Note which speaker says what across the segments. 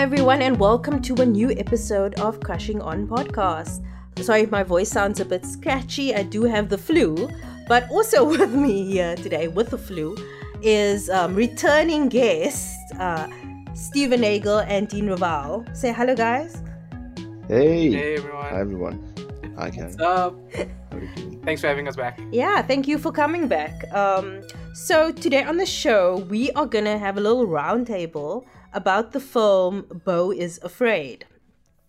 Speaker 1: Hi, everyone, and welcome to a new episode of Crushing On Podcast. Sorry if my voice sounds a bit scratchy. I do have the flu, but also with me here today with the flu is um, returning guest uh, Stephen Nagel and Dean Ravell. Say hello, guys.
Speaker 2: Hey.
Speaker 3: Hey everyone.
Speaker 2: Hi everyone. Hi Karen.
Speaker 3: What's up?
Speaker 2: How are?
Speaker 3: Thanks for having us back.
Speaker 1: Yeah, thank you for coming back. Um, so today on the show, we are gonna have a little roundtable about the film Beau is Afraid.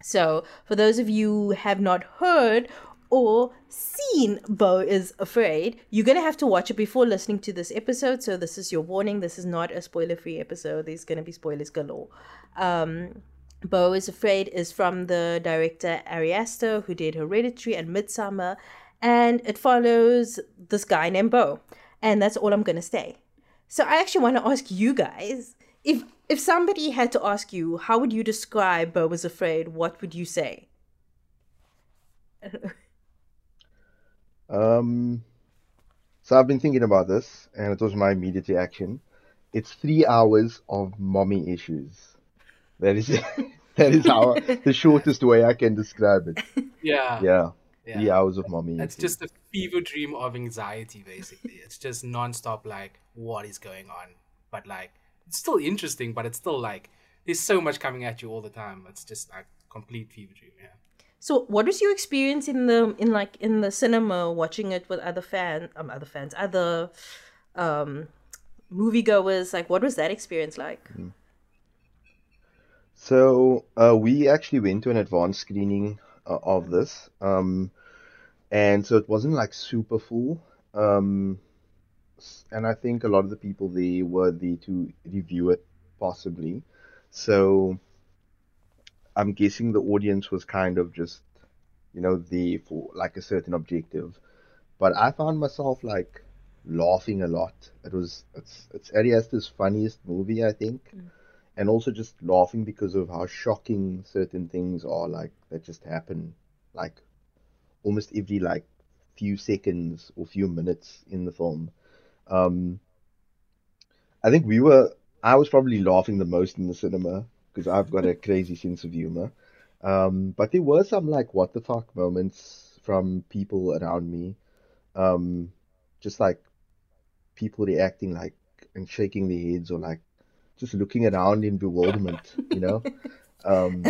Speaker 1: So, for those of you who have not heard or seen Beau is Afraid, you're gonna have to watch it before listening to this episode. So, this is your warning. This is not a spoiler-free episode. There's gonna be spoilers galore. Um, Beau is Afraid is from the director Ari Aster, who did Hereditary and Midsommar, and it follows this guy named Beau. And that's all I'm gonna say. So I actually want to ask you guys if if somebody had to ask you how would you describe Beau was Afraid, what would you say?
Speaker 2: Um, so I've been thinking about this, and it was my immediate reaction. It's three hours of mommy issues. That is that is how the shortest way I can describe it.
Speaker 3: Yeah.
Speaker 2: Yeah,
Speaker 3: yeah.
Speaker 2: three hours of mommy
Speaker 3: It's just a fever dream of anxiety, basically. it's just nonstop, like, what is going on? But, like, it's still interesting, but it's still, like, there's so much coming at you all the time. It's just, like, complete fever dream, yeah.
Speaker 1: So what was your experience in the in like in the cinema watching it with other fan um other fans, other um moviegoers? Like what was that experience like?
Speaker 2: So uh, we actually went to an advanced screening uh, of this, um, and so it wasn't like super full. Um, s- and I think a lot of the people there were there to review it, possibly. So I'm guessing the audience was kind of just, you know, there for like a certain objective. But I found myself like laughing a lot. It was it's it's Ari Aster's funniest movie, I think mm. and also just laughing because of how shocking certain things are like that just happen like almost every like few seconds or few minutes in the film um i think we were i was probably laughing the most in the cinema because i've got a crazy sense of humor um but there were some like what the fuck moments from people around me um just like people reacting like and shaking their heads or like just looking around in bewilderment, you know? Um,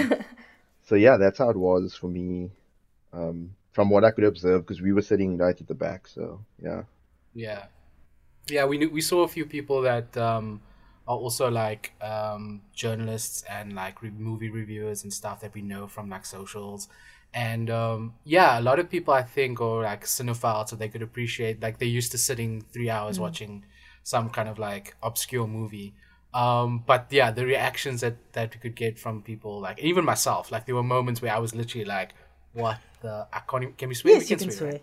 Speaker 2: so yeah, that's how it was for me, um, from what I could observe, because we were sitting right at the back. So yeah.
Speaker 3: Yeah. Yeah, we knew, we saw a few people that um, are also like um, journalists and like re- movie reviewers and stuff that we know from like socials. And um, yeah, a lot of people I think are like cinephiles, so they could appreciate like they're used to sitting three hours watching some kind of like obscure movie. Um, but yeah, the reactions that that we could get from people, like even myself, like there were moments where I was literally like, "What the? I can't even, can we swear?
Speaker 1: Yes,
Speaker 3: we
Speaker 1: you can
Speaker 3: right?
Speaker 1: swear.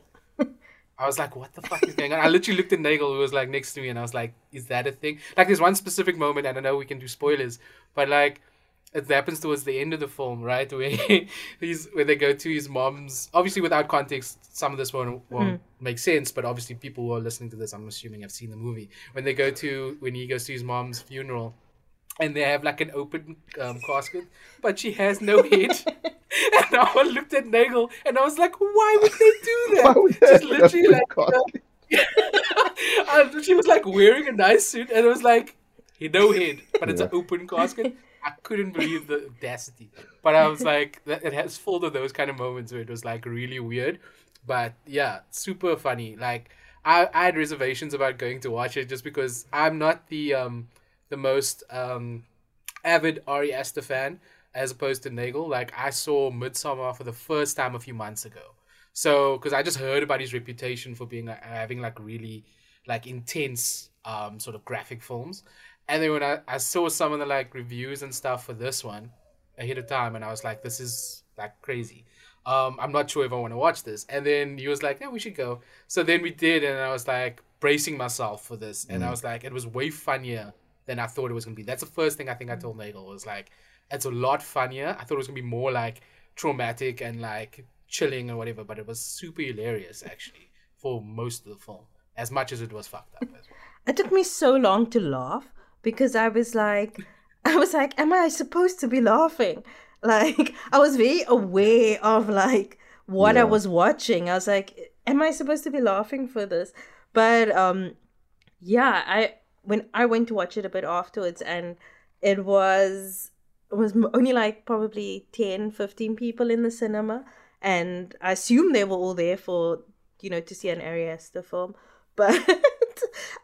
Speaker 3: I was like, what the fuck is going on? I literally looked at Nagel, who was like next to me, and I was like, is that a thing? Like, there's one specific moment, and I know we can do spoilers, but like, it happens towards the end of the film, right? Where he's where they go to his mom's. Obviously, without context, some of this won't won't make sense. But obviously, people who are listening to this, I'm assuming, have seen the movie. When they go to when he goes to his mom's funeral, and they have like an open um, casket, but she has no head. and I looked at Nagel, and I was like, why would they do that?
Speaker 2: Why would
Speaker 3: Just literally like.
Speaker 2: casket?
Speaker 3: and she was like wearing a nice suit, and it was like he no head, but it's an open casket. I couldn't believe the audacity, but I was like, that- it has full of those kind of moments where it was like really weird, but yeah, super funny. Like I, I had reservations about going to watch it just because I'm not the um the most um avid Ari Aster fan as opposed to Nagel. Like I saw Midsommar for the first time a few months ago. So because I just heard about his reputation for being like, having like really like intense um sort of graphic films. And then when I, I saw some of the like reviews and stuff for this one ahead of time and I was like, this is like crazy. Um, I'm not sure if I want to watch this. And then he was like, yeah, we should go. So then we did, and I was like bracing myself for this. And I was like, it was way funnier than I thought it was gonna be. That's the first thing I think I told Nagel was like, it's a lot funnier. I thought it was gonna be more like traumatic and like chilling and whatever, but it was super hilarious actually for most of the film, as much as it was fucked up as well.
Speaker 1: It took me so long to laugh because I was like, I was like, am I supposed to be laughing? Like, I was very aware of like what yeah. I was watching. I was like, am I supposed to be laughing for this? But um, yeah, I when I went to watch it a bit afterwards, and it was was only like probably 10, 15 people in the cinema, and I assume they were all there for you know to see an Ari Aster film, but.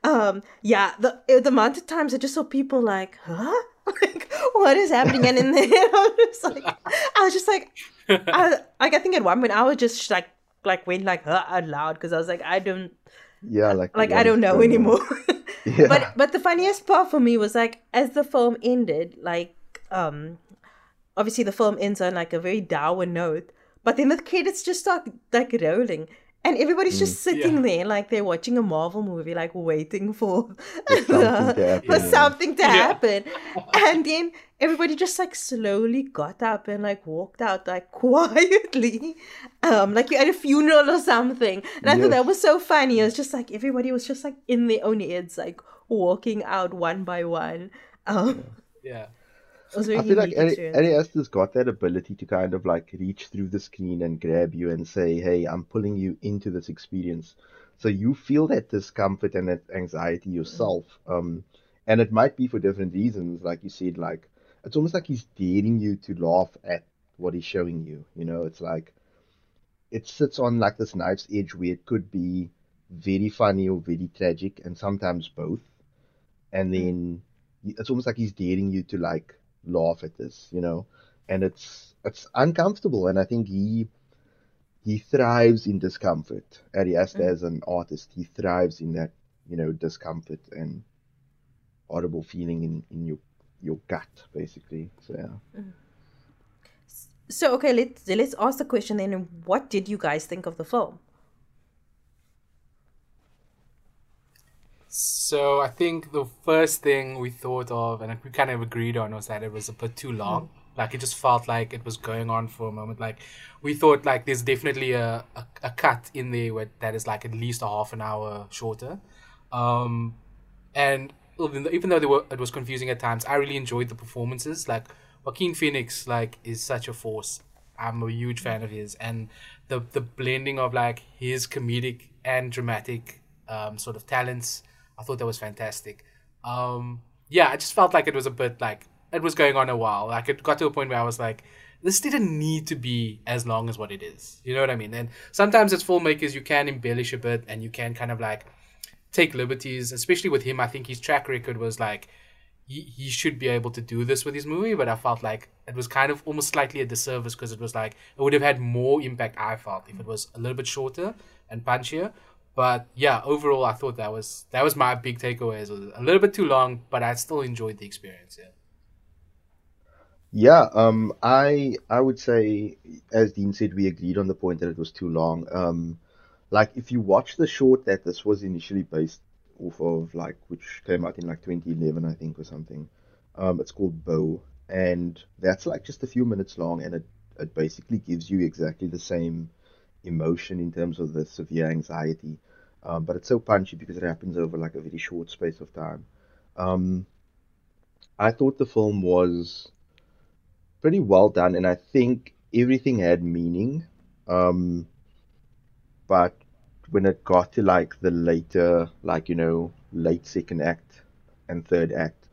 Speaker 1: um yeah the the amount of times i just saw people like huh? Like what is happening? And in there i was like i was just like I, like i think at one point i was just like like went like huh, out loud because i was like i don't
Speaker 2: yeah like
Speaker 1: like i don't know. anymore. Yeah. but but the funniest part for me was like as the film ended like um obviously the film ends on like a very dour note but then the credits just start like rolling and everybody's just mm, sitting yeah. there like they're watching a Marvel movie, like waiting for, something, to for something to happen. and then everybody just like slowly got up and like walked out like quietly, um, like you're at a funeral or something. And I yes. thought that was so funny. It was just like everybody was just like in their own heads, like walking out one by one. Um,
Speaker 3: yeah.
Speaker 2: I feel like Ari, Ari Aster's got that ability to kind of like reach through the screen and grab you and say, "Hey, I'm pulling you into this experience," so you feel that discomfort and that anxiety yourself. Um, and it might be for different reasons, like you said. Like it's almost like he's daring you to laugh at what he's showing you. You know, it's like it sits on like this knife's edge where it could be very funny or very tragic, and sometimes both. And mm. then it's almost like he's daring you to like laugh at this, you know, and it's it's uncomfortable, and I think he he thrives in discomfort. Ari Aster, mm. as an artist, he thrives in that you know discomfort and horrible feeling in in your your gut, basically. So yeah. Mm.
Speaker 1: So okay, let's let's ask the question then. What did you guys think of the film?
Speaker 3: So I think the first thing we thought of, and we kind of agreed on, was that it was a bit too long. Mm. Like it just felt like it was going on for a moment. Like we thought, like there's definitely a, a, a cut in there where that is like at least a half an hour shorter. Um, and even though they were, it was confusing at times, I really enjoyed the performances. Like Joaquin Phoenix, like is such a force. I'm a huge fan of his, and the the blending of like his comedic and dramatic um, sort of talents I thought that was fantastic. Um, yeah, I just felt like it was a bit like it was going on a while. Like it got to a point where I was like, this didn't need to be as long as what it is. You know what I mean? And sometimes as filmmakers, you can embellish a bit and you can kind of like take liberties. Especially with him, I think his track record was like he, he should be able to do this with his movie, but I felt like it was kind of almost slightly a disservice because it was like it would have had more impact. I felt if it was a little bit shorter and punchier. But yeah, overall, I thought that was that was my big takeaway. It was a little bit too long, but I still enjoyed the experience. Yeah.
Speaker 2: Yeah, um, I I would say, as Dean said, we agreed on the point that it was too long. Um, like if you watch the short that this was initially based off of, like which came out in like 2011, I think, or something. Um, it's called Beau, and that's like just a few minutes long, and it it basically gives you exactly the same emotion in terms of the severe anxiety. Um, but it's so punchy because it happens over like a very short space of time. Um, I thought the film was pretty well done, and I think everything had meaning. Um, but when it got to like the later, like you know, late second act and third act,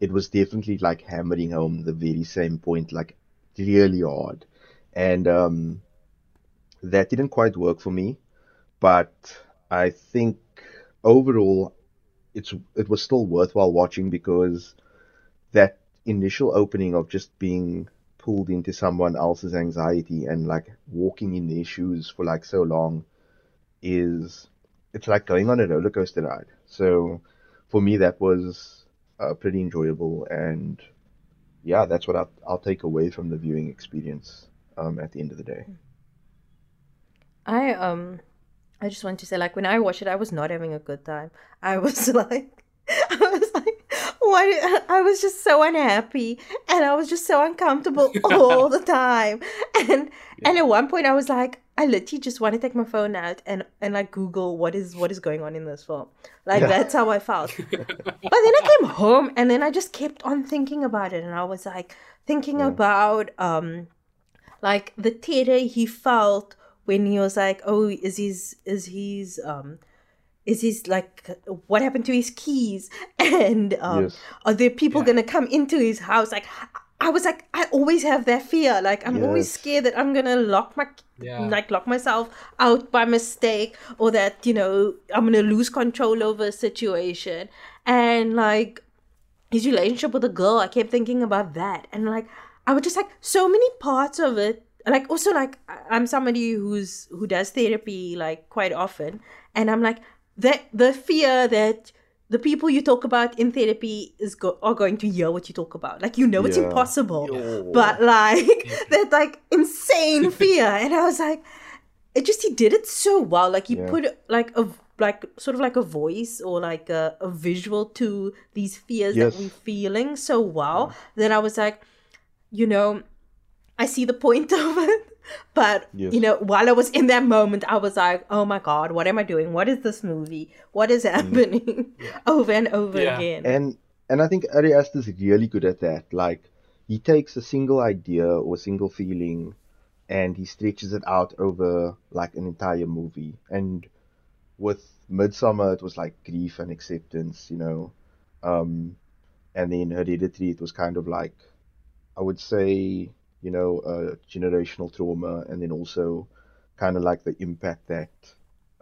Speaker 2: it was definitely like hammering home the very same point, like really hard. And um, that didn't quite work for me, but I think overall it's it was still worthwhile watching because that initial opening of just being pulled into someone else's anxiety and like walking in their shoes for like so long is it's like going on a roller coaster ride. So for me that was uh, pretty enjoyable and yeah, that's what I'll, I'll take away from the viewing experience um, at the end of the day.
Speaker 1: I um I just want to say like when I watched it I was not having a good time. I was like I was like what I was just so unhappy and I was just so uncomfortable all the time. And yeah. and at one point I was like, I literally just want to take my phone out and, and like Google what is what is going on in this film. Like yeah. that's how I felt. but then I came home and then I just kept on thinking about it and I was like thinking yeah. about um like the terror he felt when he was like, Oh, is his is his um is his like what happened to his keys and um yes. are there people yeah. gonna come into his house like I was like, I always have that fear. Like I'm yes. always scared that I'm gonna lock my yeah. like lock myself out by mistake or that, you know, I'm gonna lose control over a situation. And like his relationship with the girl, I kept thinking about that. And like I was just like so many parts of it. Like also like I'm somebody who's who does therapy like quite often. And I'm like that the fear that the people you talk about in therapy is go- are going to hear what you talk about. Like you know yeah. it's impossible, but like that like insane fear. And I was like, it just he did it so well. Like he yeah. put like a like sort of like a voice or like a, a visual to these fears yes. that we're feeling so well. Yeah. Then I was like, you know, I see the point of it. But yes. you know, while I was in that moment, I was like, "Oh my god, what am I doing? What is this movie? What is mm. happening?" Yeah. over and over yeah. again.
Speaker 2: And and I think Ari Aster is really good at that. Like he takes a single idea or a single feeling, and he stretches it out over like an entire movie. And with Midsommar, it was like grief and acceptance, you know. Um, and then Hereditary, it was kind of like, I would say, you know, uh, generational trauma, and then also kind of like the impact that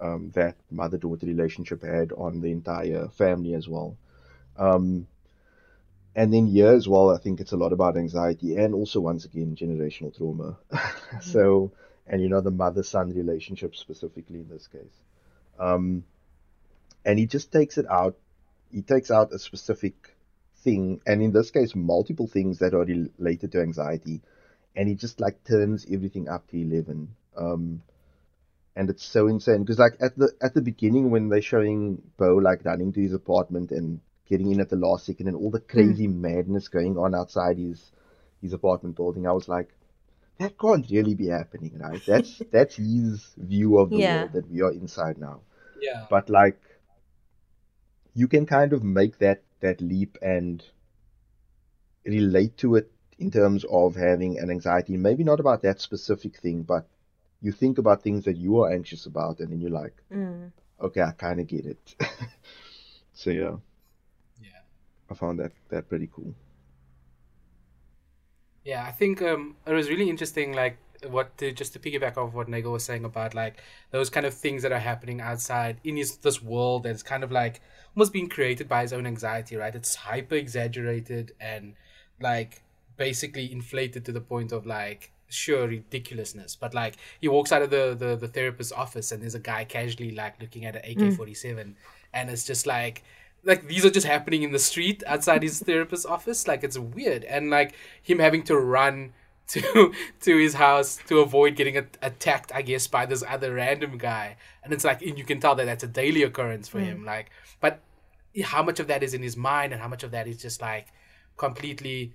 Speaker 2: um, that mother-daughter relationship had on the entire family as well. Um, and then here as well, I think it's a lot about anxiety and also once again generational trauma. mm-hmm. So, and you know the mother-son relationship specifically in this case. Um, and he just takes it out. He takes out a specific thing, and in this case, multiple things that are related to anxiety and he just like turns everything up to eleven. Um, and it's so insane because like at the at the beginning when they're showing Beau like running to his apartment and getting in at the last second and all the crazy mm. madness going on outside his his apartment building, I was like, that can't really be happening, right? That's that's his view of the yeah. world that we are inside now.
Speaker 3: Yeah.
Speaker 2: But like, you can kind of make that that leap and relate to it in terms of having an anxiety, maybe not about that specific thing, but you think about things that you are anxious about, and then you're like, mm. okay, I kind of get it. so yeah,
Speaker 3: yeah,
Speaker 2: I found that that pretty cool.
Speaker 3: Yeah, I think um, it was really interesting. Like what to, just to piggyback off what Nagel was saying about like those kind of things that are happening outside in his this world that's kind of like almost being created by his own anxiety, right? It's hyper exaggerated and like basically inflated to the point of like sure ridiculousness. But like he walks out of the the, the therapist's office and there's a guy casually like looking at an ak-47 mm. and it's just like like these are just happening in the street outside his therapist's office. Like it's weird. And like him having to run to to his house to avoid getting a- attacked i guess by this other random guy. And it's like and you can tell that that's a daily occurrence for mm. him like but how much of that is in his mind and how much of that is just like completely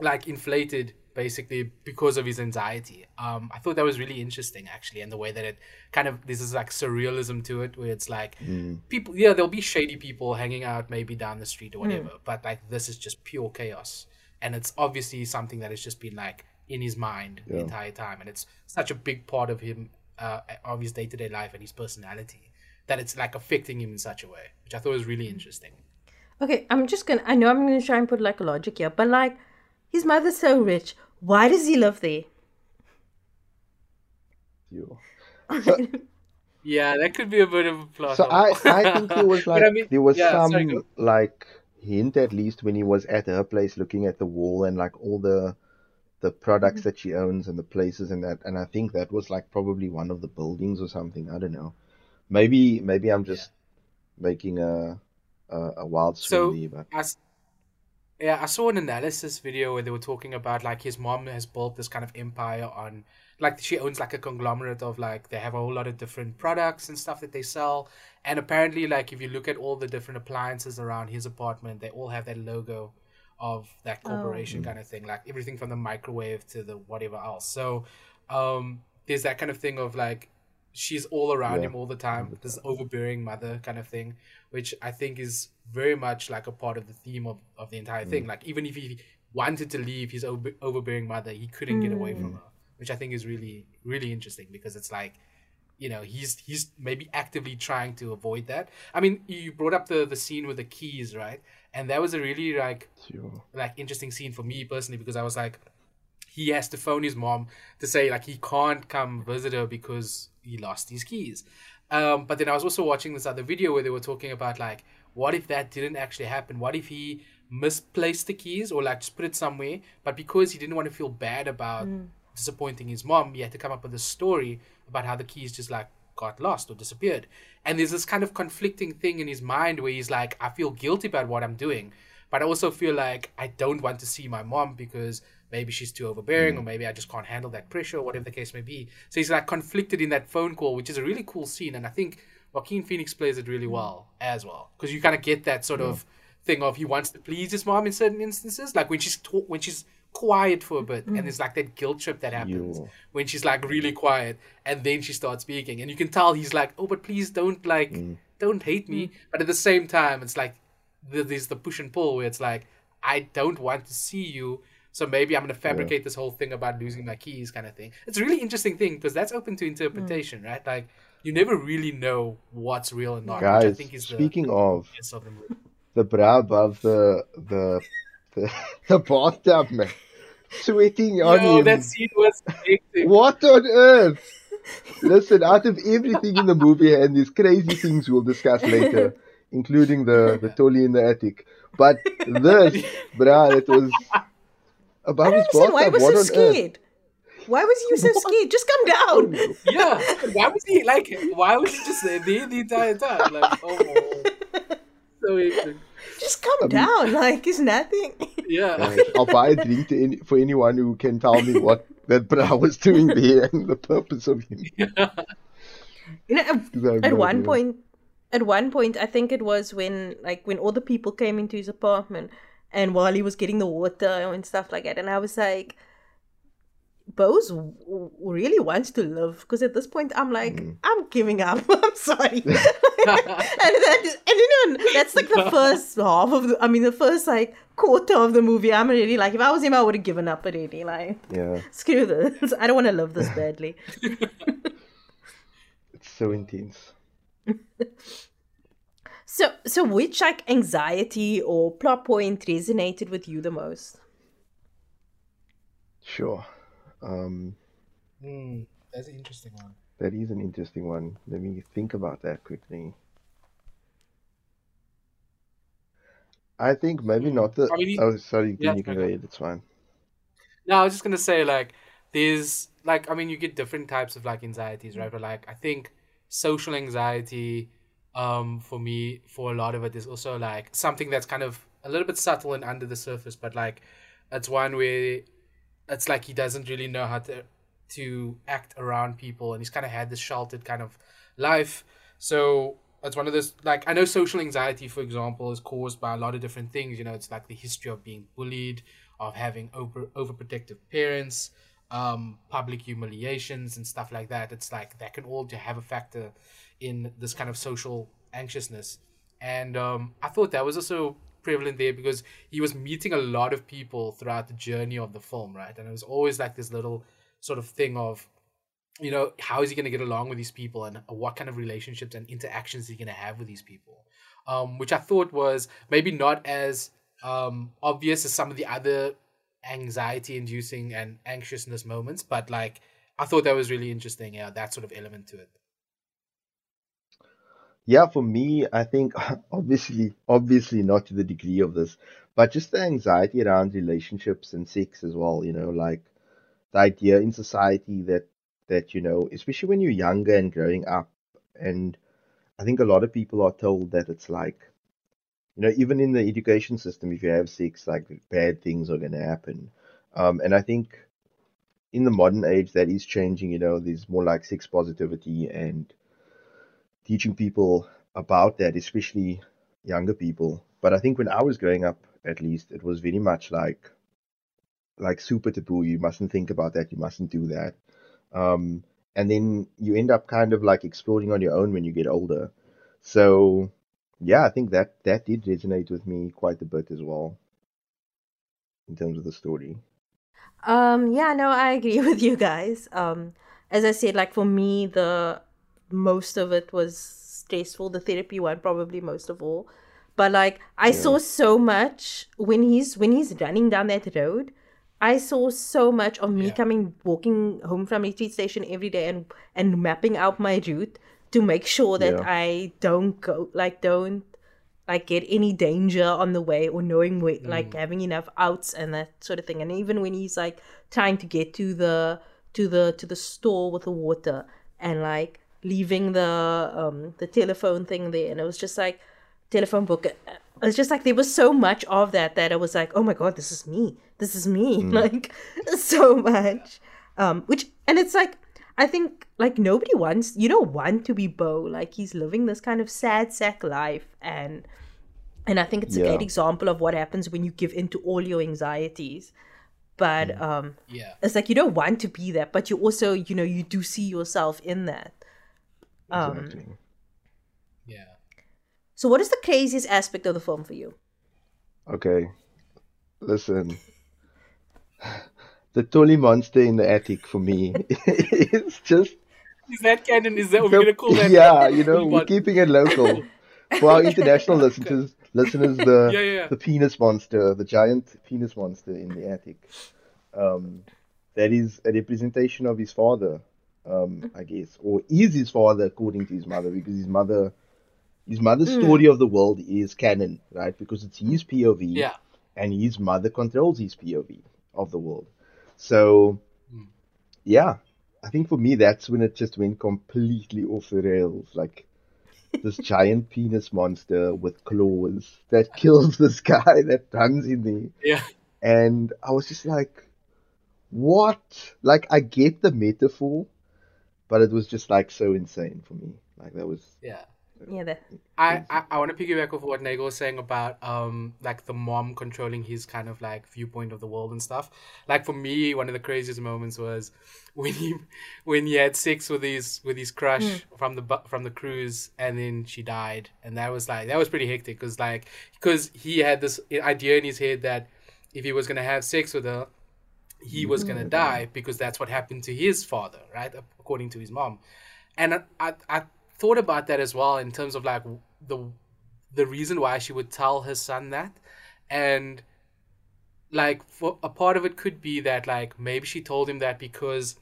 Speaker 3: like inflated basically because of his anxiety. Um, I thought that was really interesting actually, and the way that it kind of this is like surrealism to it, where it's like mm. people, yeah, there'll be shady people hanging out maybe down the street or whatever, mm. but like this is just pure chaos, and it's obviously something that has just been like in his mind yeah. the entire time, and it's such a big part of him, uh, of his day to day life and his personality that it's like affecting him in such a way, which I thought was really interesting.
Speaker 1: Okay, I'm just gonna. I know I'm gonna try and put like a logic here, but like his mother's so rich. Why does he live there?
Speaker 2: You.
Speaker 3: yeah, that could be a bit of a plot.
Speaker 2: So I, I think there was like I mean, there was yeah, some sorry, like hint at least when he was at her place looking at the wall and like all the the products mm-hmm. that she owns and the places and that and I think that was like probably one of the buildings or something. I don't know. Maybe maybe I'm just yeah. making a, a, a wild swing
Speaker 3: so,
Speaker 2: but
Speaker 3: as yeah, I saw an analysis video where they were talking about like his mom has built this kind of empire on like she owns like a conglomerate of like they have a whole lot of different products and stuff that they sell. And apparently like if you look at all the different appliances around his apartment, they all have that logo of that corporation
Speaker 1: Oh.
Speaker 3: kind of thing. Like everything from the microwave to the whatever else. So um there's that kind of thing of like she's all around
Speaker 2: Yeah.
Speaker 3: him all the time, this overbearing mother kind of thing, which I think is very much like a part of the theme of, of the entire thing. Like even if he wanted to leave his over, overbearing mother, he couldn't get away from her, which I think is really really interesting because it's like you know he's he's maybe actively trying to avoid that. I mean, you brought up the the scene with the keys, right? And that was a really like
Speaker 2: Sure.
Speaker 3: like interesting scene for me personally because I was like, he has to phone his mom to say like he can't come visit her because he lost his keys. Um, but then I was also watching this other video where they were talking about like, what if that didn't actually happen? What if he misplaced the keys or like just put it somewhere, but because he didn't want to feel bad about disappointing his mom, he had to come up with a story about how the keys just like got lost or disappeared. And there's this kind of conflicting thing in his mind where he's like, I feel guilty about what I'm doing, but I also feel like I don't want to see my mom because maybe she's too overbearing or mm. maybe I just can't handle that pressure or whatever the case may be. So he's like conflicted in that phone call, which is a really cool scene. And I think Joaquin Phoenix plays it really mm. well as well because you kind of get that sort mm. of thing of he wants to please his mom in certain instances, like when she's ta- when she's quiet for a bit and there's like that guilt trip that happens
Speaker 2: Yeah.
Speaker 3: when she's like really quiet and then she starts speaking and you can tell he's like oh but please don't like don't hate me but at the same time it's like th- there's the push and pull where it's like i don't want to see you so maybe i'm going to fabricate this whole thing about losing my keys kind of thing. It's a really interesting thing because that's open to interpretation right? Like you never really know what's real and not which i
Speaker 2: Guys,
Speaker 3: think is the
Speaker 2: speaking of
Speaker 3: of the movie.
Speaker 2: the bra above the the the, the bathtub, man, sweating on
Speaker 3: Yo,
Speaker 2: him.
Speaker 3: that scene was.
Speaker 2: What on earth? Listen, out of everything in the movie, and these crazy things we'll discuss later, including the the Tolly in the attic, but this, bruh, it was above his
Speaker 1: Listen, why
Speaker 2: bathtub.
Speaker 1: was
Speaker 2: What
Speaker 1: he scared? Why was you so scared? Just come down.
Speaker 3: Yeah, why was he like? Why was he just there the entire time? Like, oh, so interesting.
Speaker 1: Just come down. Like it's nothing.
Speaker 3: Yeah,
Speaker 2: Guys, I'll buy a drink to any, for anyone who can tell me what that bra was doing there and the purpose of him.
Speaker 1: You know, at,
Speaker 2: 'Cause I have
Speaker 1: at one
Speaker 2: idea.
Speaker 1: point, at one point, I think it was when like when all the people came into his apartment, and while he was getting the water and stuff like that, and I was like, Bose w- really wants to live because at this point I'm like,
Speaker 2: Mm.
Speaker 1: I'm giving up. I'm sorry. and that, and you know, that's like the first half of the. I mean, the first like quarter of the movie. I'm already like, if I was him, I would have given up already. Like,
Speaker 2: Yeah,
Speaker 1: screw this. I don't want to live this badly.
Speaker 2: it's so intense.
Speaker 1: So, so which like anxiety or plot point resonated with you the most?
Speaker 2: Sure. Um,
Speaker 3: Hmm, that's an interesting one.
Speaker 2: that is an interesting one. Let me think about that quickly. I think maybe not the.
Speaker 3: I mean,
Speaker 2: Oh, sorry,
Speaker 3: Yeah,
Speaker 2: you can go
Speaker 3: okay.
Speaker 2: ahead. It's fine.
Speaker 3: No, I was just gonna say like there's like I mean you get different types of like anxieties, right? But like I think social anxiety, um, for me, for a lot of it is also like something that's kind of a little bit subtle and under the surface, but like it's one where it's like he doesn't really know how to to act around people and he's kind of had this sheltered kind of life. So it's one of those like I know social anxiety, for example, is caused by a lot of different things. You know, it's like the history of being bullied, of having over overprotective parents, um, public humiliations and stuff like that. It's like that can all to have a factor in this kind of social anxiousness. And um, I thought that was also prevalent there because he was meeting a lot of people throughout the journey of the film, right? And it was always like this little sort of thing of you know, how is he going to get along with these people and what kind of relationships and interactions is he going to have with these people? Um, which I thought was maybe not as um, obvious as some of the other anxiety inducing and anxiousness moments, but like I thought that was really interesting. Yeah, that sort of element to it.
Speaker 2: Yeah, for me, I think obviously, obviously not to the degree of this, but just the anxiety around relationships and sex as well, you know, like the idea in society that that, you know, especially when you're younger and growing up, and I think a lot of people are told that it's like, you know, even in the education system, if you have sex, like bad things are going to happen. Um, and I think in the modern age, that is changing. You know, there's more like sex positivity and teaching people about that, especially younger people. But I think when I was growing up, at least, it was very much like like super taboo. You mustn't think about that. You mustn't do that. Um, and then you end up kind of like exploring on your own when you get older. So yeah, I think that that did resonate with me quite a bit as well in terms of the story.
Speaker 1: Um, yeah, no, I agree with you guys. Um, as I said, like for me, the most of it was stressful. The therapy one, probably most of all. But like, I
Speaker 2: Yeah.
Speaker 1: saw so much when he's when he's running down that road. I saw so much of me
Speaker 3: Yeah.
Speaker 1: coming walking home from retreat station every day and and mapping out my route to make sure that
Speaker 2: Yeah.
Speaker 1: I don't go like don't like get any danger on the way or knowing where, mm. like having enough outs and that sort of thing and even when he's like trying to get to the to the to the store with the water and like leaving the um the telephone thing there. And it was just like telephone book it was just like there was so much of that that I was like oh my god this is me. This is me. Like so much. Um which and it's like I think like nobody wants you don't want to be Beau like he's living this kind of sad sack life. And and I think it's a
Speaker 2: Yeah.
Speaker 1: great example of what happens when you give in to all your anxieties. But um
Speaker 3: Yeah.
Speaker 1: it's like you don't want to be that but you also you know you do see yourself in that um
Speaker 3: Yeah.
Speaker 1: so what is the craziest aspect of the film for you
Speaker 2: Okay, listen. The Tolly monster in the attic for me is just
Speaker 3: Is that canon? Is that we're
Speaker 2: the-
Speaker 3: gonna call that?
Speaker 2: yeah, you know, we're keeping it local for our international listeners. Listeners, the
Speaker 3: Yeah, yeah.
Speaker 2: the penis monster, the giant penis monster in the attic. Um, that is a representation of his father, um, I guess, or is his father according to his mother, because his mother, his mother's story of the world is canon, right? Because it's his POV,
Speaker 3: Yeah.
Speaker 2: and his mother controls his POV of the world. So,
Speaker 3: Hmm.
Speaker 2: yeah, I think for me that's when it just went completely off the rails. Like this giant penis monster with claws that kills this guy that runs in there.
Speaker 3: Yeah.
Speaker 2: And I was just like, what? Like, I get the metaphor, but it was just like so insane for me. Like, that was,
Speaker 3: Yeah.
Speaker 1: yeah that
Speaker 3: I, I, I want to piggyback off what Nagel was saying about um like the mom controlling his kind of like viewpoint of the world and stuff. Like for me, one of the craziest moments was when he when he had sex with his with his crush from the bu- from the cruise, and then she died, and that was like that was pretty hectic because like because he had this idea in his head that if he was gonna have sex with her, he was gonna mm. die because that's what happened to his father, right? According to his mom. And I, I, I thought about that as well in terms of like the the reason why she would tell her son that. And like for a part of it could be that like maybe she told him that because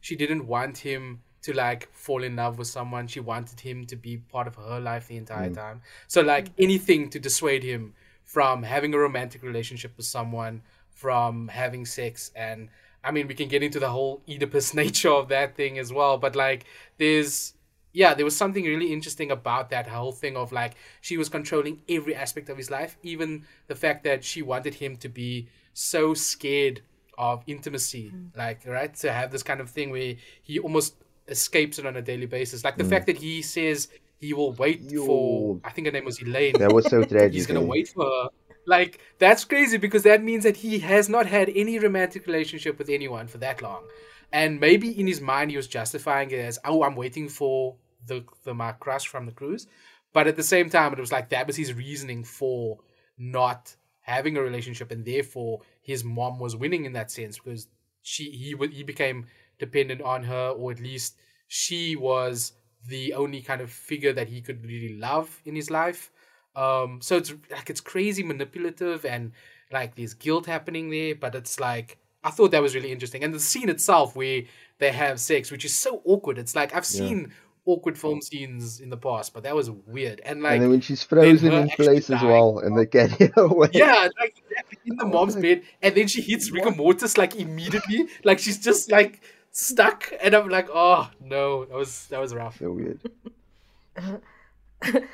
Speaker 3: she didn't want him to like fall in love with someone. She wanted him to be part of her life the entire mm. time. So like anything to dissuade him from having a romantic relationship with someone from having sex and I mean we can get into the whole Oedipus nature of that thing as well but like there's yeah there was something really interesting about that whole thing of like she was controlling every aspect of his life even the fact that she wanted him to be so scared of intimacy like right to have this kind of thing where he almost escapes it on a daily basis like the fact that he says he will wait for i think her name was elaine
Speaker 2: that was so tragic.
Speaker 3: he's gonna
Speaker 2: eh?
Speaker 3: wait for her. Like that's crazy because that means that he has not had any romantic relationship with anyone for that long, and maybe in his mind he was justifying it as, "Oh, I'm waiting for the the my crush from the cruise," but at the same time it was like that was his reasoning for not having a relationship, and therefore his mom was winning in that sense because she he he became dependent on her, or at least she was the only kind of figure that he could really love in his life. Um, so it's like it's crazy manipulative and like there's guilt happening there, but it's like I thought that was really interesting. And the scene itself where they have sex, which is so awkward. It's like I've seen awkward film scenes in the past, but that was weird. And like
Speaker 2: and then when she's frozen in place as well, and they get her away.
Speaker 3: yeah, like in the mom's
Speaker 2: like,
Speaker 3: bed, and then she hits rigor mortis like immediately, like she's just like stuck, and I'm like, oh no, that was that was rough.
Speaker 2: So weird.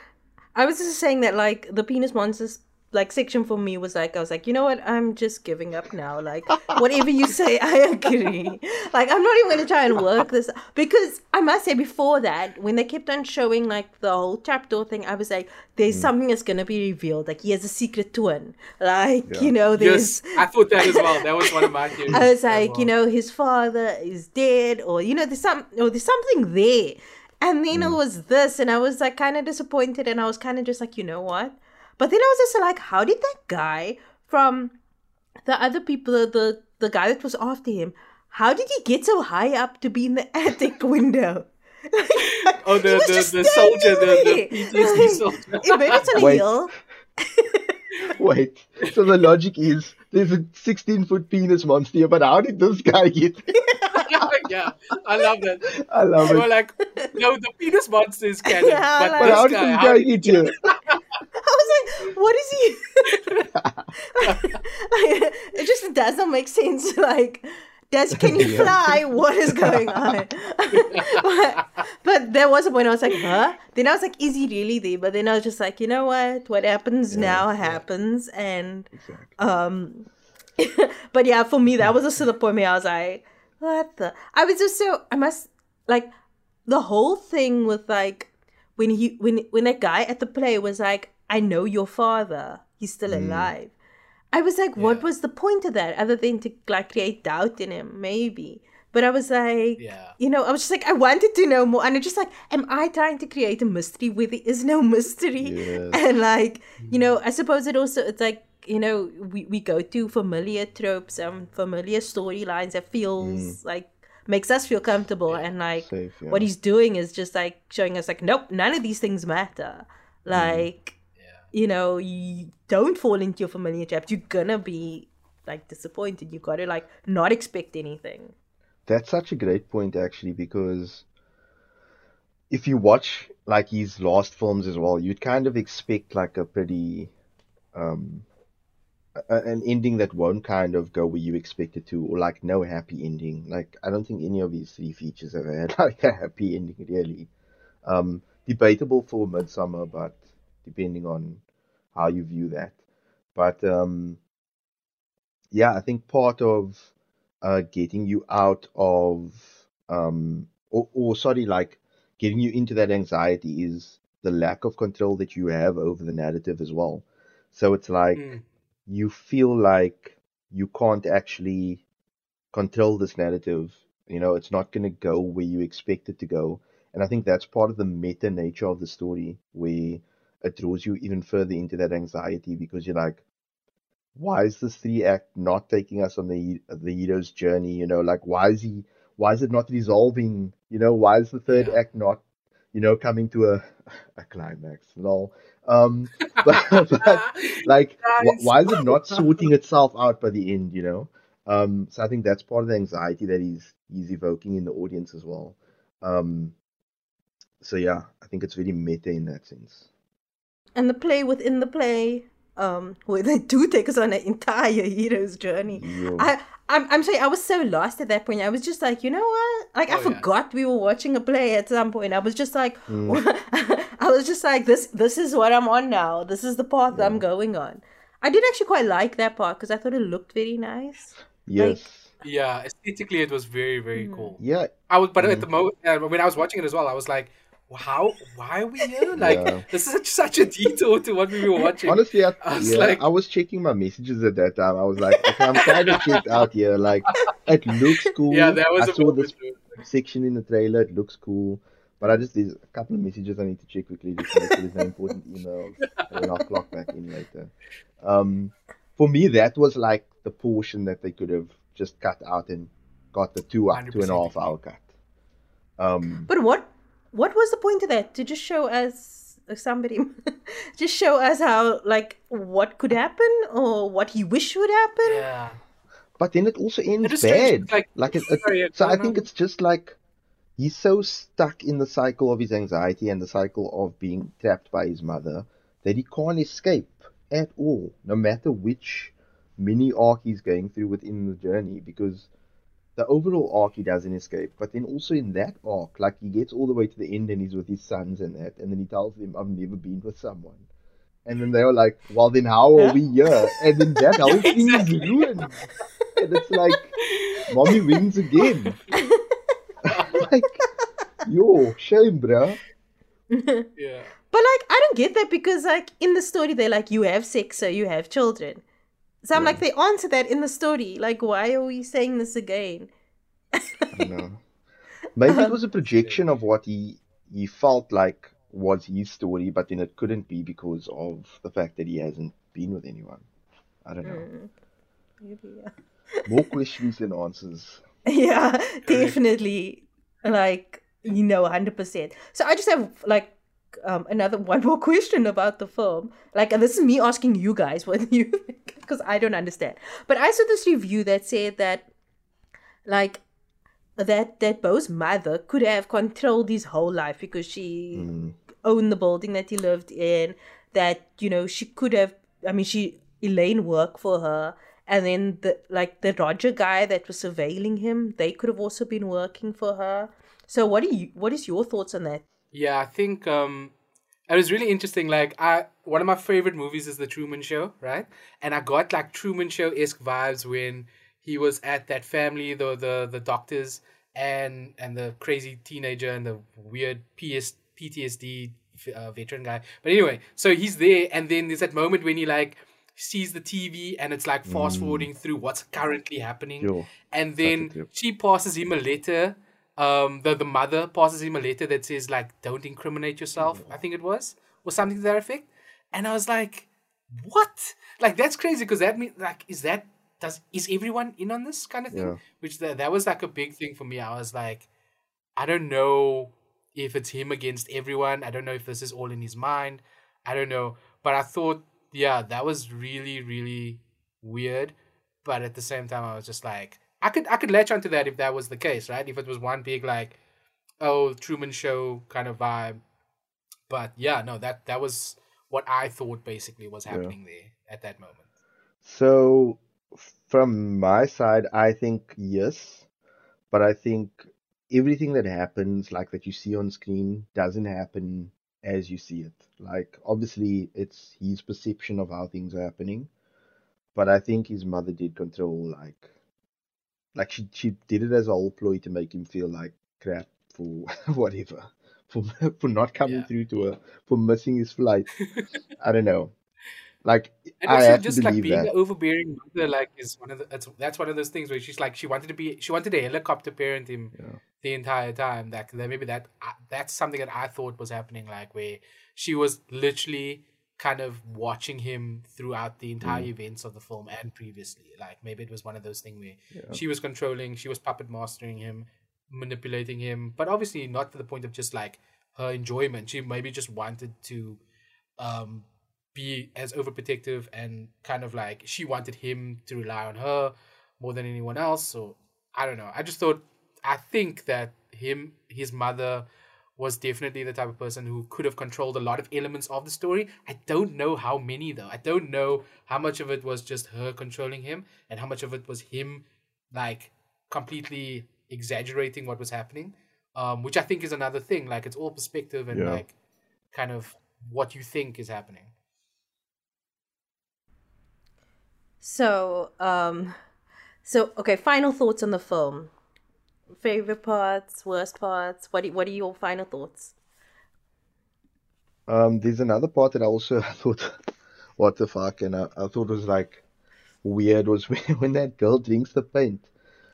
Speaker 1: I was just saying that like the penis monsters like section for me was like I was like, you know what, I'm just giving up now. Like whatever you say, I agree. Like I'm not even gonna try and work this because I must say before that, when they kept on showing like the whole trapdoor thing, I was like, there's mm. something that's gonna be revealed. Like he has a secret twin. Like,
Speaker 2: Yeah.
Speaker 1: you know, there's
Speaker 3: Yes, I thought that as well. That was one of my theories.
Speaker 1: I was
Speaker 3: as
Speaker 1: like, you know, his father is dead, or you know, there's some, or there's something there. And then it mm. was this, and I was like kind of disappointed, and I was kind of just like, you know what? But then I was just like, how did that guy from the other people, the the guy that was after him, how did he get so high up to be in the attic window?
Speaker 3: Oh,
Speaker 1: He
Speaker 3: the
Speaker 1: was
Speaker 3: the,
Speaker 1: just
Speaker 3: the
Speaker 1: standing
Speaker 3: soldier, the, the
Speaker 1: there.
Speaker 3: PTSD soldier.
Speaker 1: Maybe it's on a
Speaker 2: Wait.
Speaker 1: hill.
Speaker 2: Wait, so the logic is there's a 16 foot penis monster but how did this guy get?
Speaker 3: Yeah, I love that.
Speaker 2: I love it.
Speaker 3: You were
Speaker 2: it.
Speaker 3: like, no, the penis monster is canon,
Speaker 1: Yeah,
Speaker 3: but
Speaker 1: like-
Speaker 2: But
Speaker 3: this
Speaker 2: how did
Speaker 3: guy,
Speaker 2: this
Speaker 3: how
Speaker 2: guy
Speaker 3: did he
Speaker 2: get here?
Speaker 1: I was like, what is he? it just doesn't make sense. Like, does can you
Speaker 2: Yeah.
Speaker 1: fly? What is going on? but, but there was a point I was like, huh? Then I was like, is he really there? But then I was just like, you know what? What happens now happens, and
Speaker 2: Exactly.
Speaker 1: um, but yeah, for me that was also the point where I was like, what the? I was just so I must like the whole thing with like when he when when that guy at the play was like, I know your father, he's still mm. alive. I was like, what was the point of that other than to like create doubt in him, maybe? But I was like,
Speaker 3: Yeah.
Speaker 1: you know, I was just like, I wanted to know more, and I'm just like, am I trying to create a mystery where there is no mystery?
Speaker 2: Yes.
Speaker 1: And like, you know, mm. I suppose it also it's like you know we, we go to familiar tropes and familiar storylines that feels like makes us feel comfortable and like
Speaker 2: Safe, yeah.
Speaker 1: what he's doing is just like showing us like nope none of these things matter. Like you know you don't fall into your familiar traps. You're gonna be like disappointed. You gotta like not expect anything.
Speaker 2: That's such a great point, actually, because if you watch like his last films as well, you'd kind of expect like a pretty um a, an ending that won't kind of go where you expect it to, or like no happy ending. Like I don't think any of these three features have had like a happy ending really. Um, debatable for Midsommar, but depending on how you view that. But um, yeah, I think part of uh, getting you out of um or, or sorry like getting you into that anxiety is the lack of control that you have over the narrative as well so it's like
Speaker 3: Mm.
Speaker 2: You feel like you can't actually control this narrative you know it's not going to go where you expect it to go and i think that's part of the meta nature of the story where it draws you even further into that anxiety because you're like why is this three act not taking us on the the hero's journey? You know, like why is he why is it not resolving? You know, why is the third
Speaker 3: Yeah.
Speaker 2: act not, you know, coming to a a climax? Lol. Um, but, but like,
Speaker 3: Nice.
Speaker 2: why is it not sorting itself out by the end? You know. Um, so I think that's part of the anxiety that he's he's evoking in the audience as well. Um, so yeah, I think it's really meta in that sense.
Speaker 1: and the play within the play um where they do take us on an entire hero's journey
Speaker 2: Yeah.
Speaker 1: I, I'm, I'm sorry, I was so lost at that point. I was just like, you know what? Like, I
Speaker 3: Oh, yeah.
Speaker 1: forgot we were watching a play at some point. I was just like,
Speaker 2: Mm.
Speaker 1: I was just like, this, this is what I'm on now. This is the path I'm going on. I did actually quite like that part because I thought it looked very nice.
Speaker 2: Yes.
Speaker 3: Yeah, aesthetically it was very very cool.
Speaker 2: Yeah.
Speaker 3: I was, but
Speaker 2: Mm.
Speaker 3: at the moment uh, when I was watching it as well, I was like, how? Why are we here? Like
Speaker 2: Yeah.
Speaker 3: this is such, such a detour to what we were watching.
Speaker 2: Honestly, I,
Speaker 3: I was
Speaker 2: yeah,
Speaker 3: like-
Speaker 2: I was checking my messages at that time. I was like, okay, I'm kind of checked out here. Like, it looks cool.
Speaker 3: yeah, that was
Speaker 2: I
Speaker 3: a
Speaker 2: saw
Speaker 3: moment.
Speaker 2: this section in the trailer. It looks cool. But I just, there's a couple of messages I need to check quickly just to make sure there's no important emails. And then I'll clock back in later. Um, for me, that was like the portion that they could have just cut out and got the two, two and a
Speaker 3: 100%
Speaker 2: half hour cut. Um,
Speaker 1: But what, what was the point of that? To just show us uh, somebody, just show us how, like, what could happen or what he wished would happen?
Speaker 3: Yeah.
Speaker 2: But then it also ends
Speaker 3: is strange,
Speaker 2: bad.
Speaker 3: like-
Speaker 2: Like, it, it-
Speaker 3: Sorry,
Speaker 2: so
Speaker 3: go
Speaker 2: I
Speaker 3: on.
Speaker 2: think it's just like he's so stuck in the cycle of his anxiety and the cycle of being trapped by his mother that he can't escape at all, no matter which mini arc he's going through within the journey. Because the overall arc he doesn't escape, but then also in that arc, like he gets all the way to the end and he's with his sons and that, and then he tells them, "I've never been with someone," and then they are like, "Well, then how are we here?" And then that whole thing is ruined, and it's like, "Mommy wins again." like, yo, shame, bro.
Speaker 3: Yeah.
Speaker 1: But like, I don't get that because like in the story they're like, you have sex, so you have children. So I'm like, they answer that in the story. Like, why are we saying this again?
Speaker 2: I don't know. Maybe it um, was a projection of what he he felt like was his story, but then it couldn't be because of the fact that he hasn't been with anyone. I don't know.
Speaker 1: Mm, maybe, yeah.
Speaker 2: More questions than answers.
Speaker 1: yeah, definitely. Like, you know, 100%. So I just have like um, another one more question about the film. Like, and this is me asking you guys what you think, because I don't understand. But I saw this review that said that, like, that that Beau's mother could have controlled his whole life because she
Speaker 2: Mm.
Speaker 1: owned the building that he lived in. That you know she could have. I mean, she Elaine worked for her, and then the like the Roger guy that was surveilling him. They could have also been working for her. So what do you? What is your thoughts on that?
Speaker 3: Yeah, I think um it was really interesting. Like I one of my favorite movies is The Truman Show, right? And I got like Truman Show esque vibes when he was at that family, the the the doctors and and the crazy teenager and the weird PS, PTSD uh, veteran guy. But anyway, so he's there, and then there's that moment when he like sees the TV and it's like fast forwarding through what's currently happening,
Speaker 2: Yo,
Speaker 3: and then she passes him a letter. Um, the the mother passes him a letter that says like, "Don't incriminate yourself." I think it was, or something to that effect. And I was like, "What? Like that's crazy." Because that means like, is that does is everyone in on this kind of thing?
Speaker 2: Yeah.
Speaker 3: Which that that was like a big thing for me. I was like, I don't know if it's him against everyone. I don't know if this is all in his mind. I don't know. But I thought, yeah, that was really, really weird. But at the same time, I was just like, I could, I could latch onto that if that was the case, right? If it was one big like, oh, Truman Show kind of vibe. But yeah, no, that that was what I thought basically was happening there at that moment.
Speaker 2: So, from my side, I think yes, but I think everything that happens, like that you see on screen, doesn't happen as you see it. Like, obviously, it's his perception of how things are happening, but I think his mother did control, like, like she she did it as a whole ploy to make him feel like crap for whatever, for for not coming
Speaker 3: Yeah.
Speaker 2: through to her, for missing his flight. I don't know. Like,
Speaker 3: And
Speaker 2: I have to
Speaker 3: just like being
Speaker 2: that.
Speaker 3: overbearing mother, like is one of the that's, that's one of those things where she's like she wanted to be she wanted to helicopter parent him
Speaker 2: Yeah.
Speaker 3: the entire time. Like that maybe that I- that's something that I thought was happening, like where she was literally kind of watching him throughout the entire
Speaker 2: Mm.
Speaker 3: events of the film and previously. Like maybe it was one of those things where
Speaker 2: Yeah.
Speaker 3: she was controlling, she was puppet mastering him, manipulating him, but obviously not to the point of just like her enjoyment. She maybe just wanted to um be as overprotective and kind of like she wanted him to rely on her more than anyone else. So I don't know. I just thought I think that him his mother was definitely the type of person who could have controlled a lot of elements of the story. I don't know how many though. I don't know how much of it was just her controlling him and how much of it was him like completely exaggerating what was happening. Um, which I think is another thing. Like it's all perspective and
Speaker 2: Yeah.
Speaker 3: like kind of what you think is happening.
Speaker 1: So, um, so okay. Final thoughts on the film. Favorite parts, worst parts. What? do- What are your final thoughts?
Speaker 2: Um, there's another part that I also thought, what the fuck, and I, I thought was like weird was when, when that girl drinks the paint.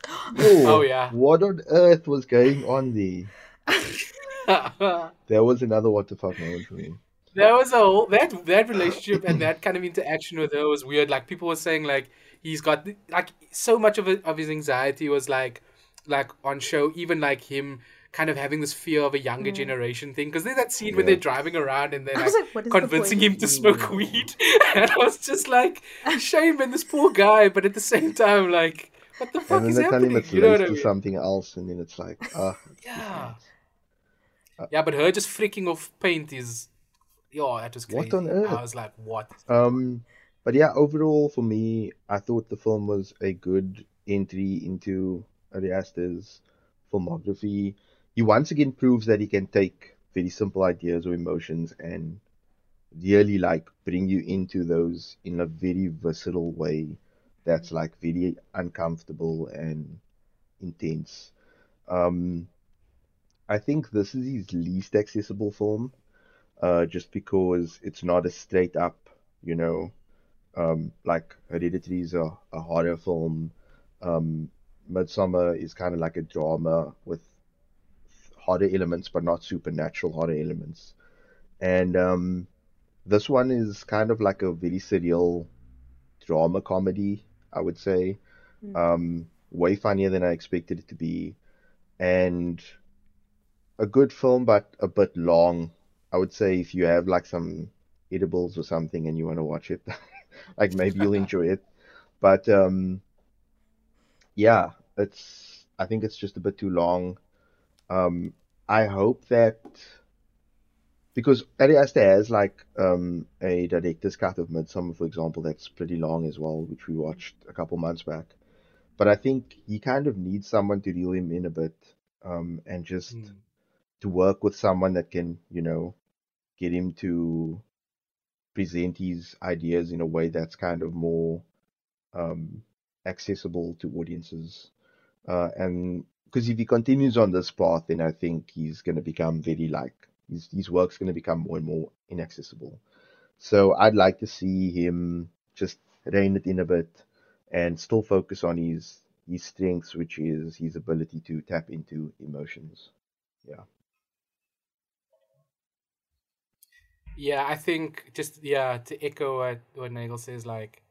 Speaker 3: Oh, yeah.
Speaker 2: What on earth was going on there? There was another what the fuck moment for me.
Speaker 3: That was a whole that that relationship and that kind of interaction with her was weird. Like people were saying, like he's got like so much of it, of his anxiety was like like on show. Even like him kind of having this fear of a younger generation thing. Because there's that scene where they're driving around and they're like,
Speaker 1: like, what is the
Speaker 3: convincing him to smoke weed, and I was just like, shame on this poor guy. But at the same time, like, what the fuck
Speaker 2: And then
Speaker 3: is
Speaker 2: they tell him
Speaker 3: happening?
Speaker 2: it's
Speaker 3: You know what
Speaker 2: laced
Speaker 3: I
Speaker 2: to
Speaker 3: mean?
Speaker 2: something else, and then it's like, ah,
Speaker 3: Yeah.
Speaker 2: Uh,
Speaker 3: Yeah, but her just freaking off paint is, yo, that was crazy.
Speaker 2: What on earth?
Speaker 3: I was like, what?
Speaker 2: Um, but yeah, overall for me, I thought the film was a good entry into Ari Aster's filmography. He once again proves that he can take very simple ideas or emotions and really like bring you into those in a very visceral way that's like very uncomfortable and intense. Um, I think this is his least accessible film, uh, just because it's not a straight up, you know, um, like Hereditary is a, a horror film. Um, Midsommar is kind of like a drama with horror elements, but not supernatural horror elements. And um, this one is kind of like a very serial drama comedy, I would say.
Speaker 1: Mm.
Speaker 2: Um, way funnier than I expected it to be, and a good film, but a bit long. I would say if you have like some edibles or something and you want to watch it, like maybe you'll enjoy it. But um, yeah, it's. I think it's just a bit too long. Um, I hope that because Ari Aster has like um, a director's cut of Midsommar, for example, that's pretty long as well, which we watched a couple months back. But I think he kind of needs someone to reel him in a bit um, and just
Speaker 3: Mm.
Speaker 2: to work with someone that can, you know, get him to present his ideas in a way that's kind of more um, accessible to audiences. Uh, and because if he continues on this path, then I think he's going to become very like his his work's going to become more and more inaccessible. So I'd like to see him just rein it in a bit and still focus on his his strengths, which is his ability to tap into emotions. Yeah.
Speaker 3: Yeah, I think just yeah to echo what what Nagel says, like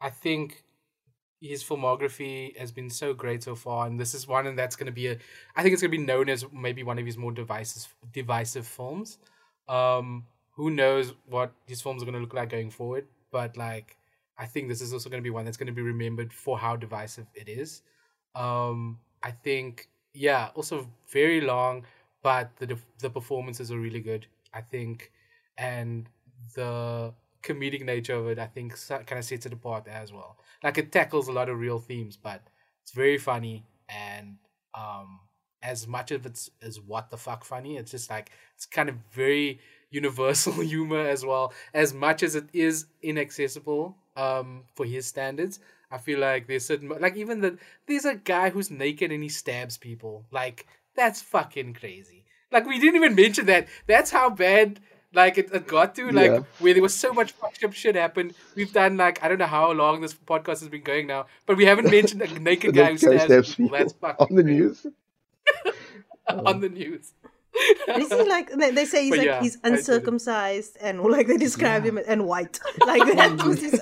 Speaker 3: I think his filmography has been so great so far, and this is one, and that's going to be a. I think it's going to be known as maybe one of his more divisive divisive films. Um, who knows what his films are going to look like going forward? But like, I think this is also going to be one that's going to be remembered for how divisive it is. Um, I think yeah, also very long, but the the performances are really good. I think and the comedic nature of it, I think, kind of sets it apart as well. Like it tackles a lot of real themes, but it's very funny and um, as much of it's what the fuck funny, it's just like it's kind of very universal humor as well. As much as it is inaccessible um, for his standards, I feel like there's certain like even the there's a guy who's naked and he stabs people. Like that's fucking crazy. Like we didn't even mention that. That's how bad like it, it got to like
Speaker 2: Yeah.
Speaker 3: where there was so much fucked up shit happened. We've done like I don't know how long this podcast has been going now, but we haven't mentioned a naked guy who
Speaker 2: This guy
Speaker 3: stabs,
Speaker 2: stabs
Speaker 3: people. That's
Speaker 2: people
Speaker 3: fucking
Speaker 2: on the news.
Speaker 3: on the news.
Speaker 1: Is he like they, they say he's
Speaker 3: But
Speaker 1: like
Speaker 3: yeah,
Speaker 1: he's
Speaker 3: I did it.
Speaker 1: uncircumcised and or like they describe him and white like that was his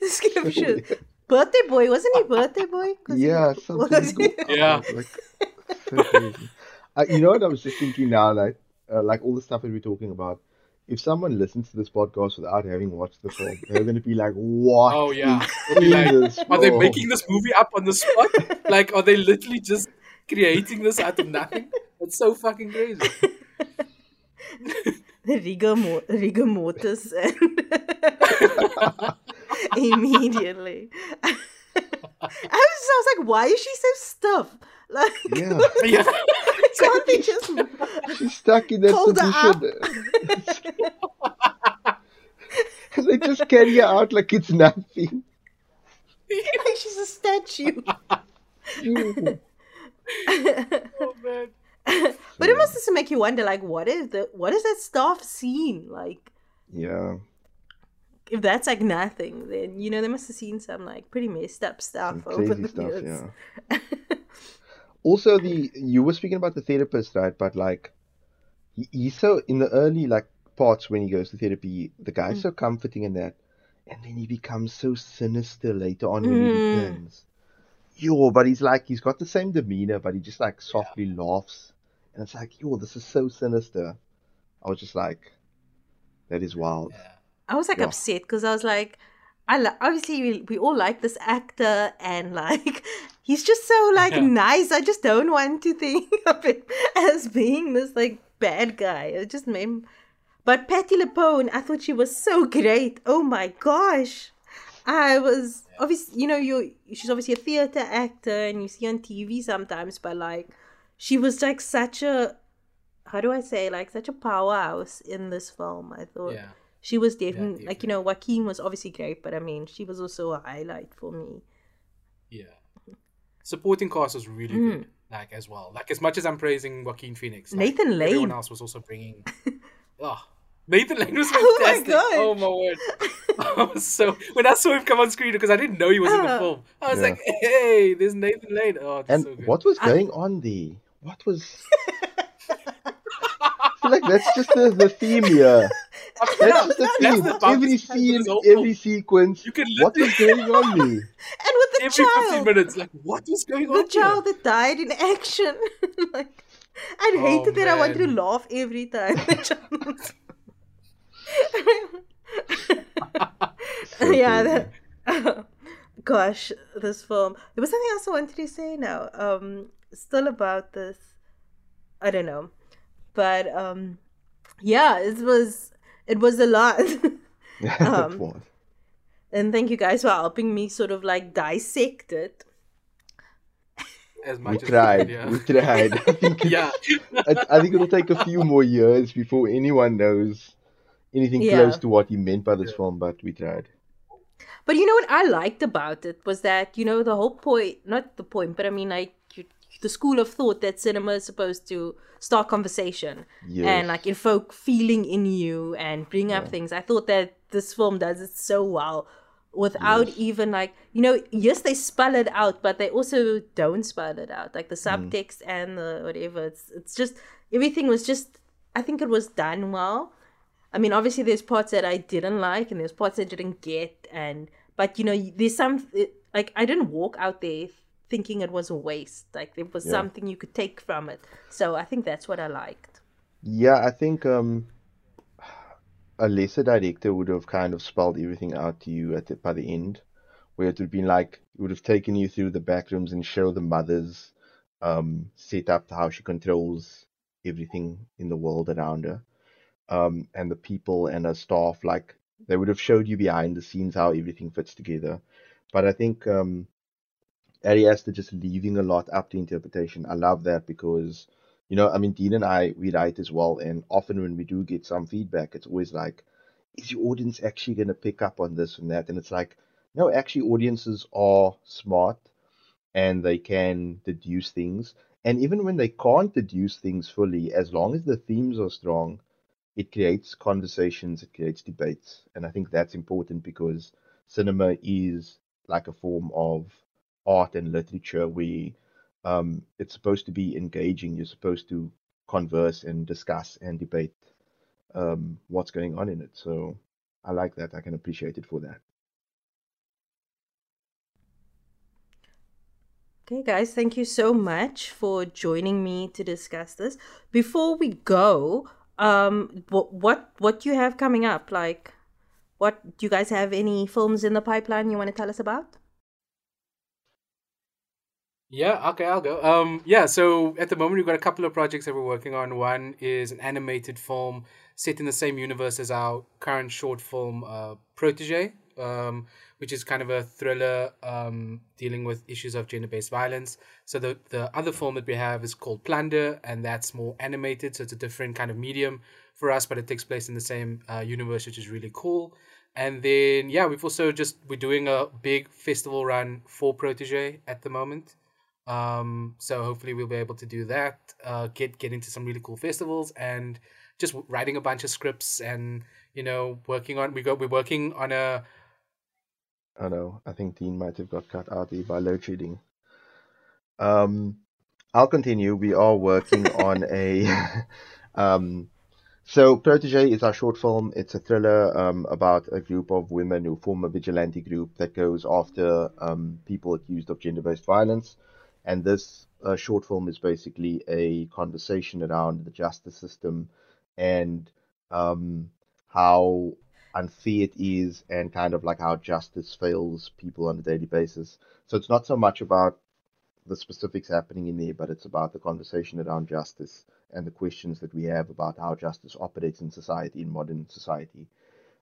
Speaker 1: description. Birthday boy wasn't he? Birthday boy? 'Cause he-
Speaker 2: Yeah,
Speaker 1: was
Speaker 2: something.
Speaker 3: Yeah.
Speaker 2: Like, so crazy. Uh, you know what I was just thinking now, like, uh, like all the stuff that we're talking about. If someone listens to this podcast without having watched the film, they're going to be like, "What?
Speaker 3: Oh yeah. be like,
Speaker 2: in this
Speaker 3: Are they making this movie up on the spot? like, are they literally just creating this out of nothing? It's so fucking crazy.
Speaker 1: rigor, mo- rigor mortis and immediately. I was, I was like, why is she so stiff? Like,
Speaker 2: Yeah,
Speaker 3: yeah.
Speaker 1: can't they just?
Speaker 2: she's stuck in that
Speaker 1: Hold her
Speaker 2: position. they just carry her out like it's nothing.
Speaker 1: like she's a statue.
Speaker 3: Oh man.
Speaker 1: But it must also make you wonder, like, what is the what is that staff scene like?
Speaker 2: Yeah.
Speaker 1: If that's like nothing, then you know they must have seen some like pretty messed up stuff
Speaker 2: Some
Speaker 1: over
Speaker 2: crazy
Speaker 1: the
Speaker 2: stuff,
Speaker 1: years.
Speaker 2: yeah. Also, the you were speaking about the therapist, right? But like, he, he's so in the early like parts when he goes to therapy, the guy's
Speaker 1: Mm.
Speaker 2: so comforting in that, and then he becomes so sinister later on when he
Speaker 1: Mm.
Speaker 2: returns. Yo, but he's like he's got the same demeanor, but he just like softly laughs, and it's like, yo, this is so sinister. I was just like, that is wild.
Speaker 3: Yeah.
Speaker 1: I was like
Speaker 2: Yeah.
Speaker 1: upset because I was like, I li- obviously we, we all like this actor and like he's just so like
Speaker 3: Yeah.
Speaker 1: nice. I just don't want to think of him as being this like bad guy. It just made. him- But Patti LuPone, I thought she was so great. Oh my gosh, I was obviously, you know, you she's obviously a theater actor, and you see on TV sometimes, but like, she was like such a, how do I say, like such a powerhouse in this film. I thought
Speaker 3: Yeah.
Speaker 1: she was definitely, like you know, Joaquin was obviously great, but I mean, she was also a highlight for me.
Speaker 3: Yeah. Supporting cast was really
Speaker 1: Mm.
Speaker 3: good, like as well. Like as much as I'm praising Joaquin Phoenix, like,
Speaker 1: Nathan
Speaker 3: everyone
Speaker 1: Lane.
Speaker 3: else was also bringing. oh, Nathan Lane was
Speaker 1: Oh my. God.
Speaker 3: Oh my word! I was so when I saw him come on screen because I didn't know he was in the
Speaker 1: Ah.
Speaker 3: film. I was
Speaker 2: Yeah.
Speaker 3: like, "Hey, there's Nathan Lane." Oh, it's
Speaker 2: And
Speaker 3: so good.
Speaker 2: what was
Speaker 1: I-
Speaker 2: going on there? What was? I feel like that's just the, the theme here. That's
Speaker 3: No,
Speaker 2: just the
Speaker 3: that's
Speaker 2: theme.
Speaker 3: the
Speaker 2: Every
Speaker 3: is part of
Speaker 2: scene, every sequence.
Speaker 3: You can
Speaker 2: What was going on there?
Speaker 1: And with the
Speaker 3: every 15
Speaker 1: child,
Speaker 3: minutes, like, what is going
Speaker 1: the
Speaker 3: on? The
Speaker 1: child that died in action. like, I
Speaker 3: Oh,
Speaker 1: hated that. I wanted to laugh every time. Yeah. That, gosh, this film. There was something else I wanted to say now. Um, still about this. I don't know, but um, yeah, it was it was a lot. Um,
Speaker 2: it was.
Speaker 1: And thank you guys for helping me sort of like dissect it.
Speaker 3: As
Speaker 2: We
Speaker 3: as
Speaker 2: tried.
Speaker 3: we could,
Speaker 2: We tried. I think, it-
Speaker 3: yeah.
Speaker 2: I, I think it'll take a few more years before anyone knows anything
Speaker 1: Yeah.
Speaker 2: close to what he meant by this film, but we tried.
Speaker 1: But you know what I liked about it was that you know the whole point, not the point, but I mean like you, the school of thought that cinema is supposed to start conversation
Speaker 2: Yes.
Speaker 1: and like invoke feeling in you and bring up things. I thought that this film does it so well without
Speaker 2: Yes.
Speaker 1: even like you know yes they spell it out but they also don't spell it out like the
Speaker 2: Mm.
Speaker 1: subtext and the whatever it's it's just everything was just i think it was done well i mean obviously there's parts that i didn't like and there's parts i didn't get and but you know there's some it, like i didn't walk out there thinking it was a waste like there was
Speaker 2: Yeah.
Speaker 1: something you could take from it so i think that's what i liked
Speaker 2: Yeah, I think um, a lesser director would have kind of spelled everything out to you at the, by the end, where it would have been like it would have taken you through the back rooms and show the mother's um, set up how she controls everything in the world around her, um, and the people and her staff. Like they would have showed you behind the scenes how everything fits together. But I think um, Ari Aster just leaving a lot up to interpretation. I love that because you know, I mean, Dean and I, we write as well, and often when we do get some feedback, it's always like, is your audience actually going to pick up on this and that? And it's like, no, actually, audiences are smart and they can deduce things. And even when they can't deduce things fully, as long as the themes are strong, it creates conversations, it creates debates. And I think that's important because cinema is like a form of art and literature where um, it's supposed to be engaging. You're supposed to converse and discuss and debate um, what's going on in it. So I like that. I can appreciate it for that.
Speaker 1: Okay, guys, thank you so much for joining me to discuss this. Before we go, um, what what what do you have coming up? Like, what do you guys have any films in the pipeline you want to tell us about?
Speaker 3: Yeah, okay, I'll go. Um, yeah, so at the moment we've got a couple of projects that we're working on. One is an animated film set in the same universe as our current short film, uh, Protege, um, which is kind of a thriller um, dealing with issues of gender-based violence. So the the other film that we have is called Plunder, and that's more animated, so it's a different kind of medium for us, but it takes place in the same uh, universe, which is really cool. And then yeah, we've also just we're doing a big festival run for Protege at the moment. Um, so hopefully we'll be able to do that. Uh, get get into some really cool festivals and just writing a bunch of scripts and you know working on we got we're working on a
Speaker 2: I know. I think Dean might have got cut out by load shedding. Um, I'll continue. We are working on a. um, so, Protege is our short film. It's a thriller um, about a group of women who form a vigilante group that goes after um, people accused of gender based violence. And this uh, short film is basically a conversation around the justice system and um, how unfair it is and kind of like how justice fails people on a daily basis. So it's not so much about the specifics happening in there, but it's about the conversation around justice and the questions that we have about how justice operates in society, in modern society.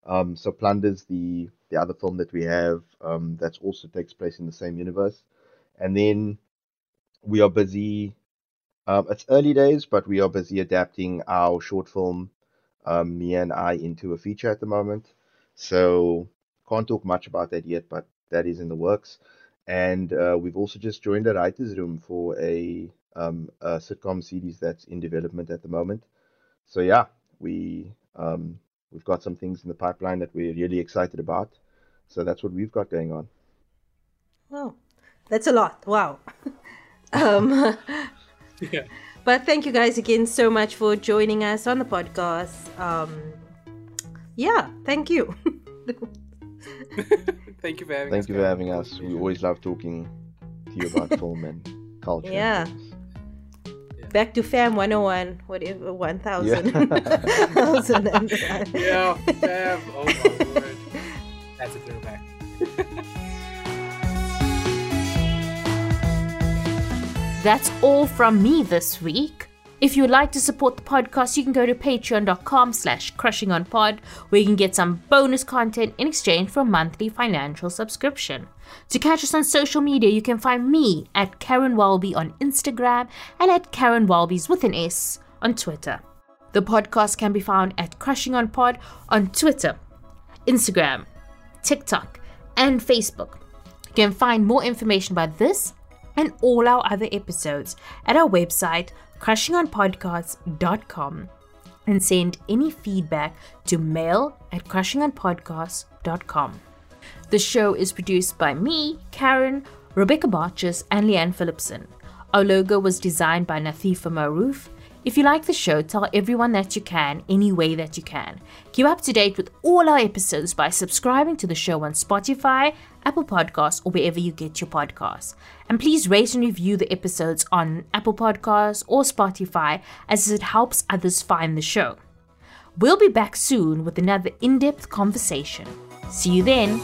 Speaker 2: Um, so Plunder's the the other film that we have um, that also takes place in the same universe, and then we are busy. Um, it's early days, but we are busy adapting our short film, um, Mia and I, into a feature at the moment. So can't talk much about that yet, but that is in the works. And uh, we've also just joined a writers' room for a, um, a sitcom series that's in development at the moment. So yeah, we um, we've got some things in the pipeline that we're really excited about. So that's what we've got going on.
Speaker 4: Wow, that's a lot. Wow. um,
Speaker 3: Yeah.
Speaker 4: but thank you guys again so much for joining us on the podcast. Um, yeah, thank you.
Speaker 3: Thank you for having us.
Speaker 2: Thank you for having us. We always love talking to you about film and culture. and
Speaker 4: Yeah. Back to fam 101, whatever, 1000.
Speaker 2: Yeah.
Speaker 3: Yeah, fam. Oh my word. That's a throwback.
Speaker 1: That's all from me this week. If you would like to support the podcast, you can go to patreon.com slash crushing on pod, where you can get some bonus content in exchange for a monthly financial subscription. To catch us on social media, you can find me at Karen Walby on Instagram and at Karen Walby's with an S on Twitter. The podcast can be found at Crushing on Pod on Twitter, Instagram, TikTok, and Facebook. You can find more information about this and all our other episodes at our website, crushingonpodcasts.com, and send any feedback to mail at crushingonpodcasts.com. The show is produced by me, Karen, Rebecca Barches, and Leanne Phillipson. Our logo was designed by Nathifa Maroof. If you like the show, tell everyone that you can, any way that you can. Keep up to date with all our episodes by subscribing to the show on Spotify, Apple Podcasts, or wherever you get your podcasts. And please rate and review the episodes on Apple Podcasts or Spotify as it helps others find the show. We'll be back soon with another in depth conversation. See you then.